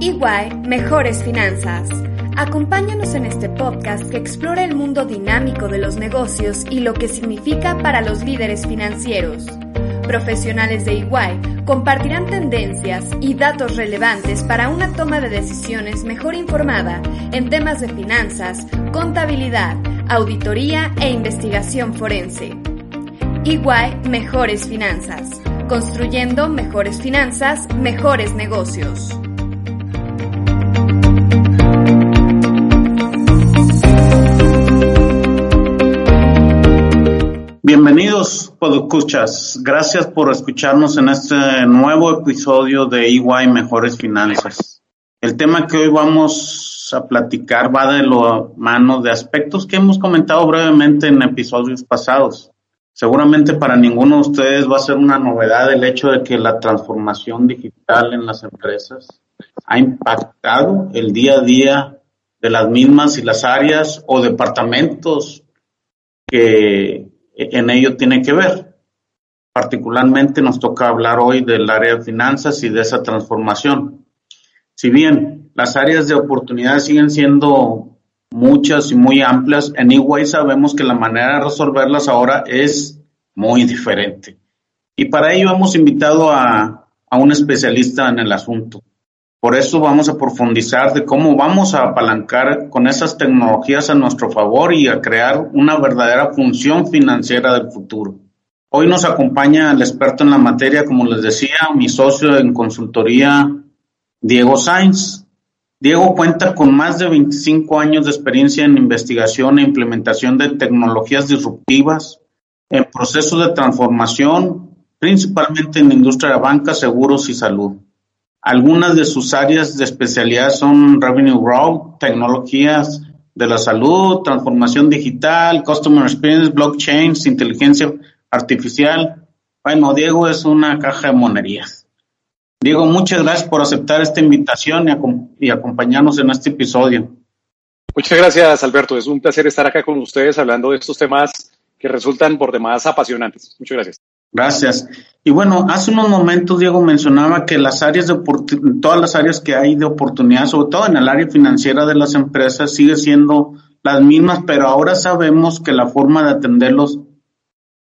EY Mejores Finanzas. Acompáñanos en este podcast que explora el mundo dinámico de los negocios y lo que significa para los líderes financieros. Profesionales de EY compartirán tendencias y datos relevantes para una toma de decisiones mejor informada en temas de finanzas, contabilidad, auditoría e investigación forense. EY Mejores Finanzas. Construyendo mejores finanzas, mejores negocios. Bienvenidos, podescuchas. Gracias por escucharnos en este nuevo episodio de EY Mejores Finanzas. El tema que hoy vamos a platicar va de lo mano de aspectos que hemos comentado brevemente en episodios pasados. Seguramente para ninguno de ustedes va a ser una novedad el hecho de que la transformación digital en las empresas ha impactado el día a día de las mismas y las áreas o departamentos que en ello tiene que ver. Particularmente nos toca hablar hoy del área de finanzas y de esa transformación. Si bien las áreas de oportunidad siguen siendo muchas y muy amplias. En Iguay sabemos que la manera de resolverlas ahora es muy diferente. Y para ello hemos invitado a, a un especialista en el asunto. Por eso vamos a profundizar de cómo vamos a apalancar con esas tecnologías a nuestro favor y a crear una verdadera función financiera del futuro. Hoy nos acompaña el experto en la materia, como les decía, mi socio en consultoría, Diego Sainz. Diego cuenta con más de 25 años de experiencia en investigación e implementación de tecnologías disruptivas, en procesos de transformación, principalmente en la industria de banca, seguros y salud. Algunas de sus áreas de especialidad son Revenue Growth, tecnologías de la salud, transformación digital, Customer Experience, blockchains, inteligencia artificial. Bueno, Diego es una caja de monerías. Diego, muchas gracias por aceptar esta invitación y, acompañarnos en este episodio. Muchas gracias, Alberto. Es un placer estar acá con ustedes hablando de estos temas que resultan por demás apasionantes. Muchas gracias. Gracias. Y bueno, hace unos momentos Diego mencionaba que las áreas de todas las áreas que hay de oportunidad, sobre todo en el área financiera de las empresas, sigue siendo las mismas, pero ahora sabemos que la forma de atenderlos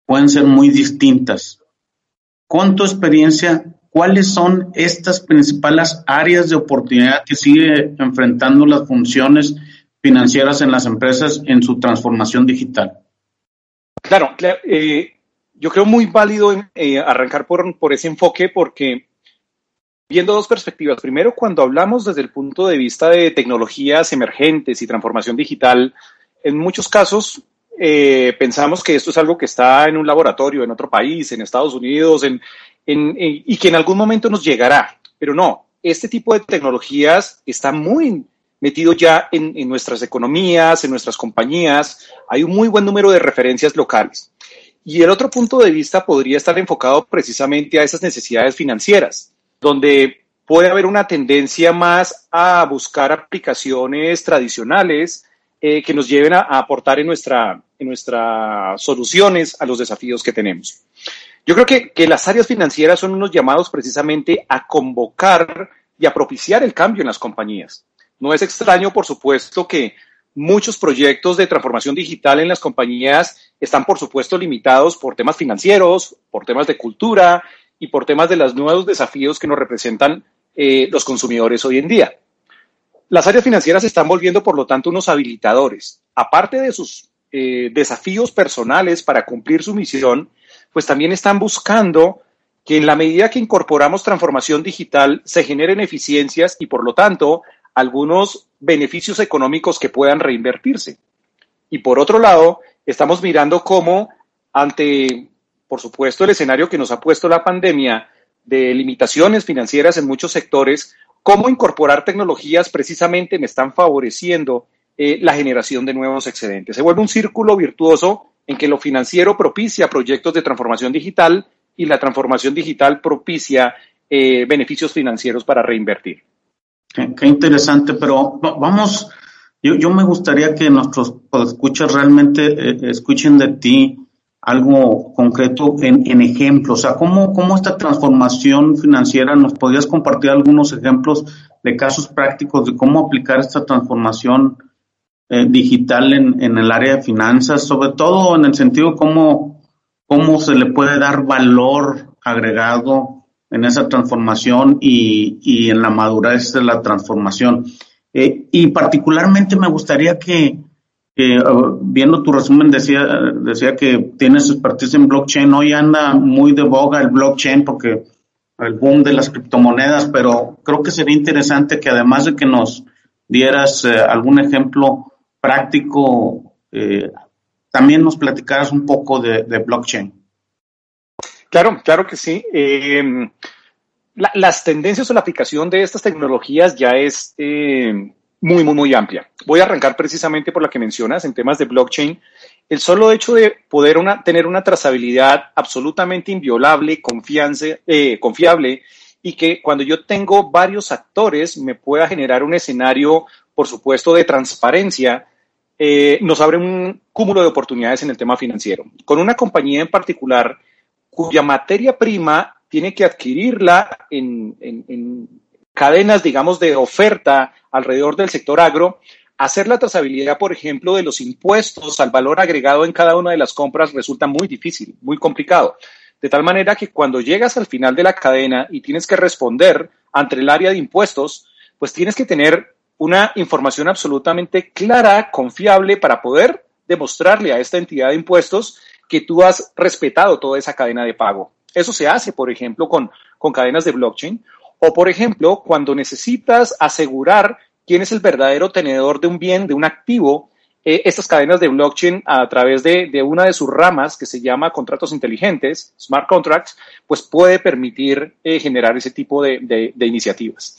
pueden ser muy distintas. Con tu experiencia, ¿cuáles son estas principales áreas de oportunidad que sigue enfrentando las funciones financieras en las empresas en su transformación digital? Claro, eh, yo creo muy válido eh, arrancar por, por ese enfoque porque viendo dos perspectivas. Primero, cuando hablamos desde el punto de vista de tecnologías emergentes y transformación digital, en muchos casos eh, pensamos que esto es algo que está en un laboratorio, en otro país, en Estados Unidos, en, y que en algún momento nos llegará. Pero no, este tipo de tecnologías está muy metido ya en, en, nuestras economías, en nuestras compañías. Hay un muy buen número de referencias locales. Y el otro punto de vista podría estar enfocado precisamente a esas necesidades financieras, donde puede haber una tendencia más a buscar aplicaciones tradicionales eh, que nos lleven a, a aportar en, nuestra, en nuestras soluciones a los desafíos que tenemos. Yo creo que, que las áreas financieras son unos llamados precisamente a convocar y a propiciar el cambio en las compañías. No es extraño, por supuesto, que muchos proyectos de transformación digital en las compañías están, por supuesto, limitados por temas financieros, por temas de cultura y por temas de los nuevos desafíos que nos representan eh, los consumidores hoy en día. Las áreas financieras se están volviendo, por lo tanto, unos habilitadores. Aparte de sus eh, desafíos personales para cumplir su misión, pues también están buscando que en la medida que incorporamos transformación digital se generen eficiencias y por lo tanto algunos beneficios económicos que puedan reinvertirse. Y por otro lado, estamos mirando cómo ante, por supuesto, el escenario que nos ha puesto la pandemia de limitaciones financieras en muchos sectores, cómo incorporar tecnologías precisamente me están favoreciendo eh, la generación de nuevos excedentes. Se vuelve un círculo virtuoso en que lo financiero propicia proyectos de transformación digital y la transformación digital propicia eh, beneficios financieros para reinvertir. Qué, interesante, pero vamos, yo, yo, me gustaría que nuestros escuchas realmente eh, escuchen de ti algo concreto en, en ejemplos. O sea, ¿cómo, ¿cómo esta transformación financiera nos podrías compartir algunos ejemplos de casos prácticos de cómo aplicar esta transformación eh, digital en, en, el área de finanzas, sobre todo en el sentido cómo, cómo se le puede dar valor agregado en esa transformación y, y en la madurez de la transformación. Eh, y particularmente me gustaría que, uh, viendo tu resumen, decía, decía que tienes expertise en blockchain. Hoy anda muy de boga el blockchain porque el boom de las criptomonedas, pero creo que sería interesante que además de que nos dieras eh, algún ejemplo práctico, eh, también nos platicaras un poco de, blockchain. Claro, claro que sí. Eh, las tendencias o la aplicación de estas tecnologías ya es muy, muy, muy amplia. Voy a arrancar precisamente por la que mencionas en temas de blockchain. El solo hecho de poder una, tener una trazabilidad absolutamente inviolable, eh, confiable, y que cuando yo tengo varios actores me pueda generar un escenario, por supuesto, de transparencia, eh, nos abre un cúmulo de oportunidades en el tema financiero. Con una compañía en particular cuya materia prima tiene que adquirirla en, en cadenas, digamos, de oferta alrededor del sector agro, hacer la trazabilidad, por ejemplo, de los impuestos al valor agregado en cada una de las compras resulta muy difícil, muy complicado. De tal manera que cuando llegas al final de la cadena y tienes que responder ante el área de impuestos, pues tienes que tener una información absolutamente clara, confiable, para poder demostrarle a esta entidad de impuestos que tú has respetado toda esa cadena de pago. Eso se hace, por ejemplo, con, con cadenas de blockchain o, por ejemplo, cuando necesitas asegurar quién es el verdadero tenedor de un bien, de un activo, eh, estas cadenas de blockchain a través de, una de sus ramas que se llama contratos inteligentes, smart contracts, pues puede permitir eh, generar ese tipo de, iniciativas.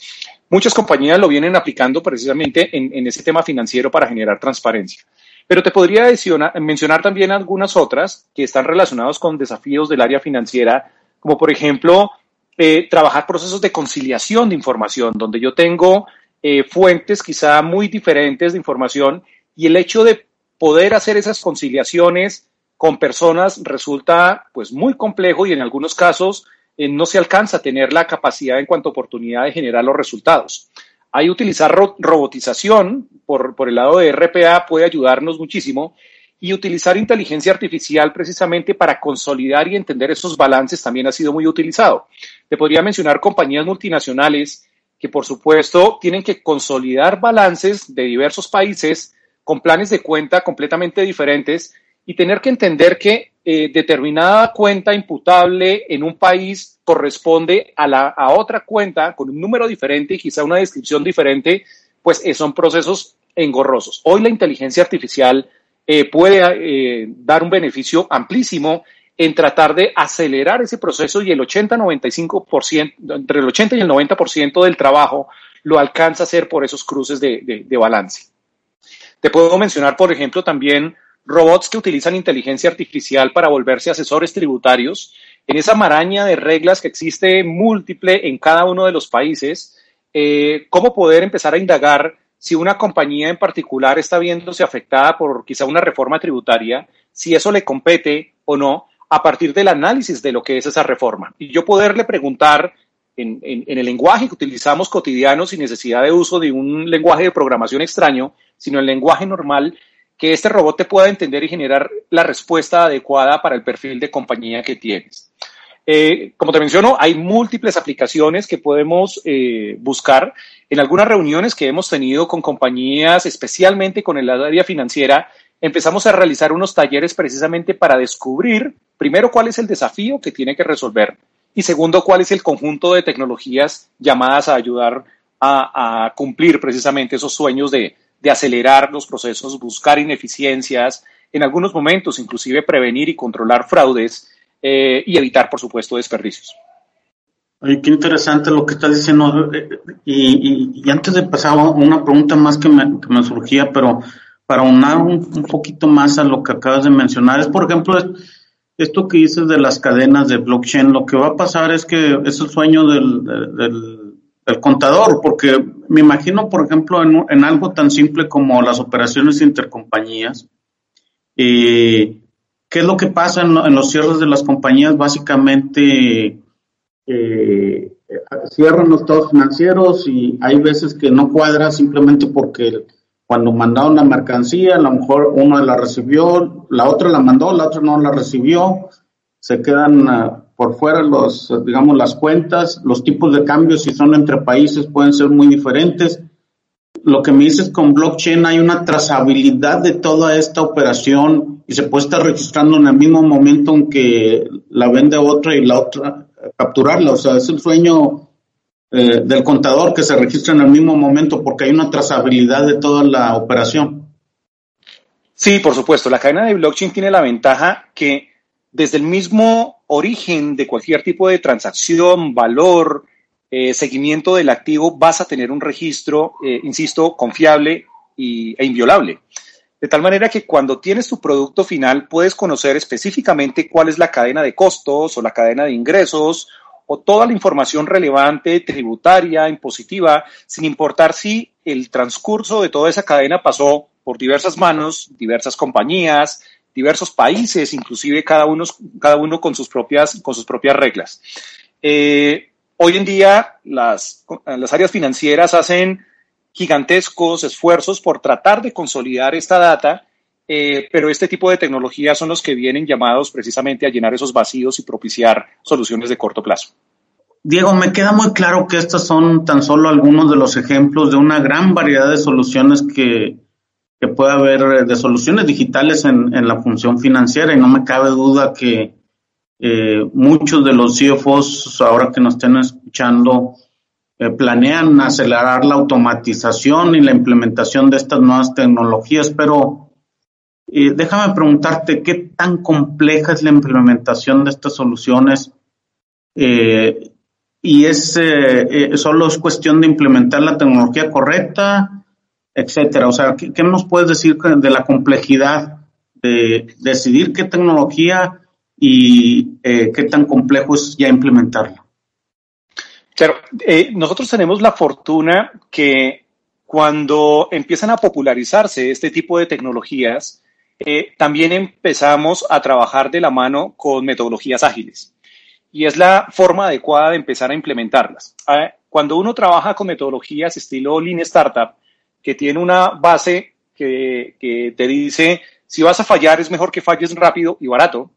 Muchas compañías lo vienen aplicando precisamente en, en, ese tema financiero para generar transparencia. Pero te podría mencionar también algunas otras que están relacionadas con desafíos del área financiera, como por ejemplo eh, trabajar procesos de conciliación de información, donde yo tengo eh, fuentes quizá muy diferentes de información y el hecho de poder hacer esas conciliaciones con personas resulta pues muy complejo y en algunos casos eh, no se alcanza a tener la capacidad en cuanto a oportunidad de generar los resultados. Hay utilizar robotización por, por el lado de RPA puede ayudarnos muchísimo y utilizar inteligencia artificial precisamente para consolidar y entender esos balances también ha sido muy utilizado. Te podría mencionar compañías multinacionales que por supuesto tienen que consolidar balances de diversos países con planes de cuenta completamente diferentes y tener que entender que eh, determinada cuenta imputable en un país corresponde a, la, a otra cuenta con un número diferente y quizá una descripción diferente, pues eh, son procesos engorrosos. Hoy la inteligencia artificial eh, puede eh, dar un beneficio amplísimo en tratar de acelerar ese proceso y el 80-95%, entre el 80 y el 90% del trabajo lo alcanza a hacer por esos cruces de, de balance. Te puedo mencionar, por ejemplo, también robots que utilizan inteligencia artificial para volverse asesores tributarios. En esa maraña de reglas que existe múltiple en cada uno de los países, eh, cómo poder empezar a indagar si una compañía en particular está viéndose afectada por quizá una reforma tributaria, si eso le compete o no, a partir del análisis de lo que es esa reforma. Y yo poderle preguntar en, el lenguaje que utilizamos cotidiano sin necesidad de uso de un lenguaje de programación extraño, sino el lenguaje normal, que este robot te pueda entender y generar la respuesta adecuada para el perfil de compañía que tienes. Eh, como te menciono, hay múltiples aplicaciones que podemos eh, buscar. En algunas reuniones que hemos tenido con compañías, especialmente con el área financiera, empezamos a realizar unos talleres precisamente para descubrir, primero, cuál es el desafío que tiene que resolver y segundo, cuál es el conjunto de tecnologías llamadas a ayudar a, cumplir precisamente esos sueños de, de acelerar los procesos, buscar ineficiencias, en algunos momentos inclusive prevenir y controlar fraudes eh, y evitar, por supuesto, desperdicios. Ay, qué interesante lo que estás diciendo. Y, antes de pasar una pregunta más que me, que me surgía, pero para unar un, poquito más a lo que acabas de mencionar, es por ejemplo esto que dices de las cadenas de blockchain. Lo que va a pasar es que es el sueño del, del, contador, porque me imagino, por ejemplo, en, algo tan simple como las operaciones intercompañías. y ¿qué es lo que pasa en, los cierres de las compañías? Básicamente eh, cierran los estados financieros y hay veces que no cuadra simplemente porque cuando mandaron la mercancía, a lo mejor uno la recibió, la otra la mandó, la otra no la recibió, se quedan por fuera los, digamos, las cuentas, los tipos de cambios si son entre países pueden ser muy diferentes. Lo que me dices con blockchain hay una trazabilidad de toda esta operación y se puede estar registrando en el mismo momento en que la vende otra y la otra capturarla. O sea, es el sueño eh, del contador que se registra en el mismo momento porque hay una trazabilidad de toda la operación. Sí, por supuesto. La cadena de blockchain tiene la ventaja que desde el mismo origen de cualquier tipo de transacción, valor, eh, seguimiento del activo, vas a tener un registro, eh, insisto, confiable y, e inviolable. De tal manera que cuando tienes tu producto final puedes conocer específicamente cuál es la cadena de costos o la cadena de ingresos o toda la información relevante, tributaria, impositiva, sin importar si el transcurso de toda esa cadena pasó por diversas manos, diversas compañías, diversos países, inclusive cada uno, cada uno con, sus propias, con sus propias reglas. Eh, hoy en día las, las áreas financieras hacen gigantescos esfuerzos por tratar de consolidar esta data, eh, pero este tipo de tecnologías son los que vienen llamados precisamente a llenar esos vacíos y propiciar soluciones de corto plazo. Diego, me queda muy claro que estos son tan solo algunos de los ejemplos de una gran variedad de soluciones que, que puede haber eh, de soluciones digitales en, en, la función financiera. Y no me cabe duda que eh, muchos de los CFOs ahora que nos estén escuchando eh, planean acelerar la automatización y la implementación de estas nuevas tecnologías, pero déjame preguntarte qué tan compleja es la implementación de estas soluciones y es solo es cuestión de implementar la tecnología correcta etcétera. O sea, ¿qué, nos puedes decir de la complejidad de decidir qué tecnología y eh, qué tan complejo es ya implementarla? Claro, eh, nosotros tenemos la fortuna que cuando empiezan a popularizarse este tipo de tecnologías, eh, también empezamos a trabajar de la mano con metodologías ágiles. Y es la forma adecuada de empezar a implementarlas. Ah, cuando uno trabaja con metodologías estilo Lean Startup, que tiene una base que, te dice, si vas a fallar es mejor que falles rápido y barato.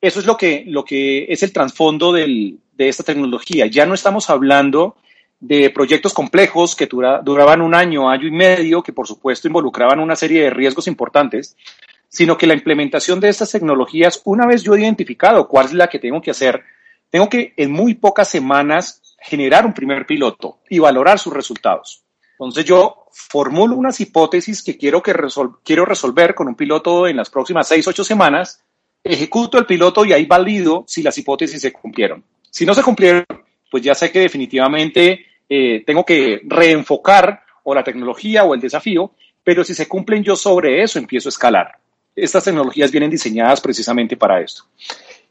Eso es lo que, lo que es el trasfondo de esta tecnología. Ya no estamos hablando de proyectos complejos que duraban un año, año y medio, que por supuesto involucraban una serie de riesgos importantes, sino que la implementación de estas tecnologías, una vez yo he identificado cuál es la que tengo que hacer, tengo que en muy pocas semanas generar un primer piloto y valorar sus resultados. Entonces yo formulo unas hipótesis que quiero, que quiero resolver con un piloto en las próximas seis, ocho semanas, ejecuto el piloto y ahí valido si las hipótesis se cumplieron. Si no se cumplieron, pues ya sé que definitivamente eh, tengo que reenfocar o la tecnología o el desafío, pero si se cumplen yo sobre eso empiezo a escalar. Estas tecnologías vienen diseñadas precisamente para esto.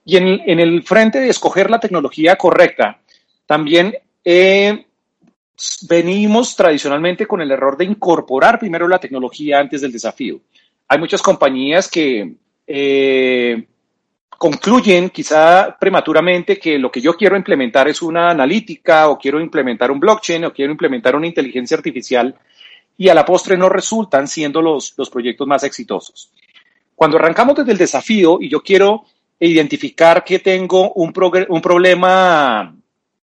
Y en, en el frente de escoger la tecnología correcta, también he venimos tradicionalmente con el error de incorporar primero la tecnología antes del desafío. Hay muchas compañías que eh, concluyen quizá prematuramente que lo que yo quiero implementar es una analítica o quiero implementar un blockchain o quiero implementar una inteligencia artificial y a la postre no resultan siendo los, los proyectos más exitosos. Cuando arrancamos desde el desafío y yo quiero identificar que tengo un, un problema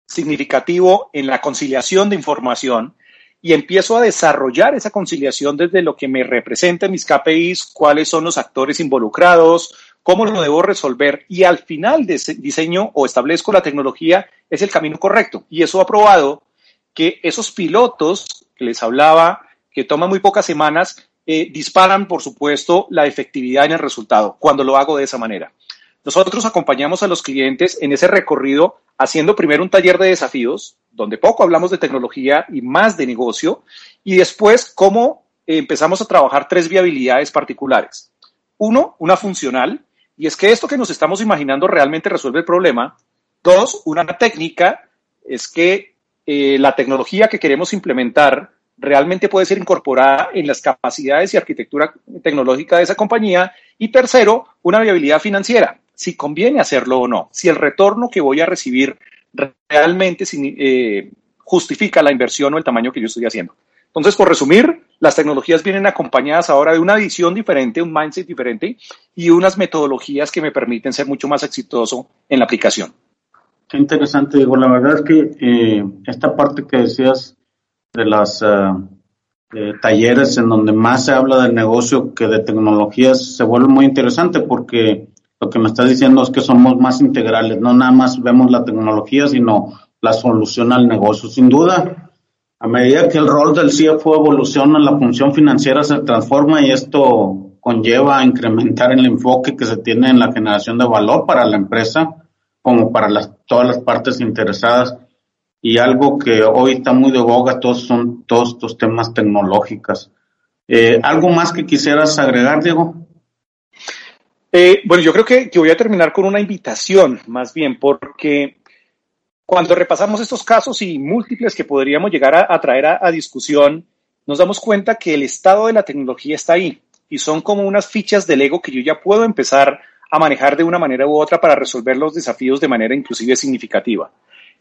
significativo en la conciliación de información y empiezo a desarrollar esa conciliación desde lo que me representa mis KPIs, cuáles son los actores involucrados, cómo lo debo resolver y al final diseño o establezco la tecnología es el camino correcto. Y eso ha probado que esos pilotos que les hablaba, que toman muy pocas semanas, eh, disparan, por supuesto, la efectividad en el resultado cuando lo hago de esa manera. Nosotros acompañamos a los clientes en ese recorrido haciendo primero un taller de desafíos, donde poco hablamos de tecnología y más de negocio, y después cómo empezamos a trabajar tres viabilidades particulares. Uno, una funcional, y es que esto que nos estamos imaginando realmente resuelve el problema. Dos, una técnica, es que eh, la tecnología que queremos implementar realmente puede ser incorporada en las capacidades y arquitectura tecnológica de esa compañía. Y tercero, una viabilidad financiera, si conviene hacerlo o no, si el retorno que voy a recibir realmente eh, justifica la inversión o el tamaño que yo estoy haciendo. Entonces, por resumir, las tecnologías vienen acompañadas ahora de una visión diferente, un mindset diferente y unas metodologías que me permiten ser mucho más exitoso en la aplicación. Qué interesante, digo, la verdad es que eh, esta parte que decías de las eh, talleres en donde más se habla del negocio que de tecnologías se vuelve muy interesante porque lo que me estás diciendo es que somos más integrales, no nada más vemos la tecnología, sino la solución al negocio. Sin duda, a medida que el rol del CFO evoluciona, la función financiera se transforma y esto conlleva a incrementar el enfoque que se tiene en la generación de valor para la empresa como para las, todas las partes interesadas y algo que hoy está muy de boga, todos son todos estos temas tecnológicos. Eh, ¿Algo más que quisieras agregar, Diego? Eh, bueno, yo creo que, voy a terminar con una invitación, más bien, porque cuando repasamos estos casos y múltiples que podríamos llegar a, traer a, a discusión, nos damos cuenta que el estado de la tecnología está ahí y son como unas fichas del ego que yo ya puedo empezar a manejar de una manera u otra para resolver los desafíos de manera inclusive significativa.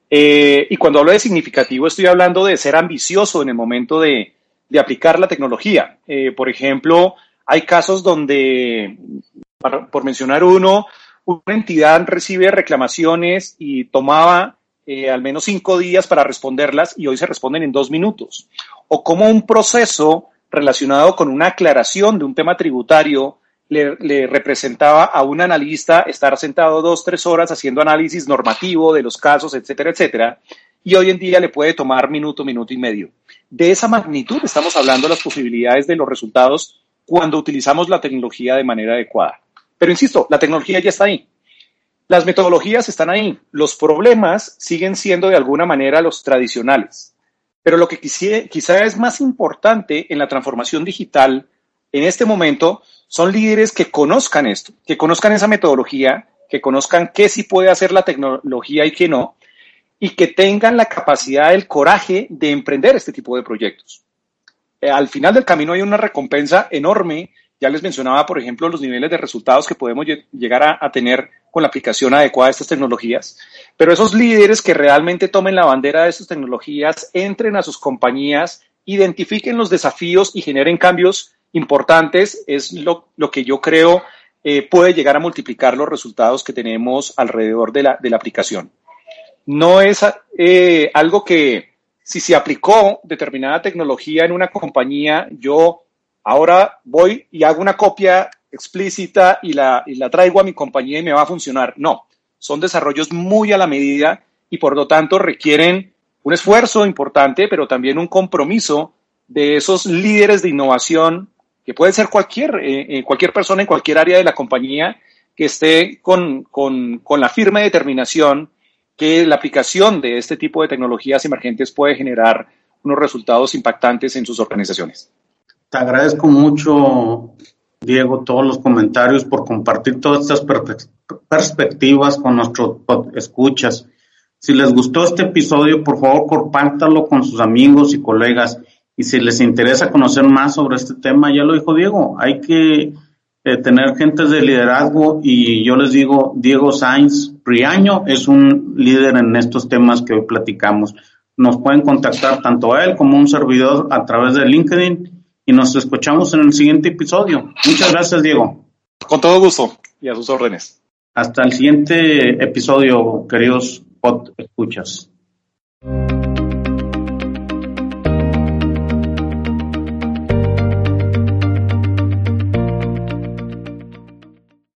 Eh, y cuando hablo de significativo, estoy hablando de ser ambicioso en el momento de, aplicar la tecnología. Eh, por ejemplo, hay casos donde, por mencionar uno, una entidad recibe reclamaciones y tomaba eh, al menos cinco días para responderlas y hoy se responden en dos minutos. O como un proceso relacionado con una aclaración de un tema tributario le, representaba a un analista estar sentado dos, tres horas haciendo análisis normativo de los casos, etcétera, etcétera, y hoy en día le puede tomar minuto, minuto y medio. De esa magnitud estamos hablando de las posibilidades de los resultados cuando utilizamos la tecnología de manera adecuada. Pero insisto, la tecnología ya está ahí. Las metodologías están ahí. Los problemas siguen siendo de alguna manera los tradicionales. Pero lo que quizá es más importante en la transformación digital en este momento son líderes que conozcan esto, que conozcan esa metodología, que conozcan qué sí puede hacer la tecnología y qué no, y que tengan la capacidad, el coraje de emprender este tipo de proyectos. Eh, al final del camino hay una recompensa enorme. Ya les mencionaba, por ejemplo, los niveles de resultados que podemos llegar a, tener con la aplicación adecuada de estas tecnologías. Pero esos líderes que realmente tomen la bandera de estas tecnologías, entren a sus compañías, identifiquen los desafíos y generen cambios importantes es lo, que yo creo eh, puede llegar a multiplicar los resultados que tenemos alrededor de la, de la aplicación. No es eh, algo que si se aplicó determinada tecnología en una compañía, yo ahora voy y hago una copia explícita y la, y la traigo a mi compañía y me va a funcionar. No, son desarrollos muy a la medida y por lo tanto requieren un esfuerzo importante, pero también un compromiso de esos líderes de innovación que puede ser cualquier, eh, eh, cualquier persona en cualquier área de la compañía que esté con, con, con la firme determinación que la aplicación de este tipo de tecnologías emergentes puede generar unos resultados impactantes en sus organizaciones. Te agradezco mucho, Diego, todos los comentarios por compartir todas estas perspectivas con nuestros escuchas. Si les gustó este episodio, por favor, compártalo con sus amigos y colegas y si les interesa conocer más sobre este tema, ya lo dijo Diego, hay que eh, tener gente de liderazgo y yo les digo, Diego Sainz Priaño es un líder en estos temas que hoy platicamos. Nos pueden contactar tanto a él como a un servidor a través de LinkedIn y nos escuchamos en el siguiente episodio. Muchas gracias, Diego. Con todo gusto y a sus órdenes. Hasta el siguiente episodio, queridos pod escuchas.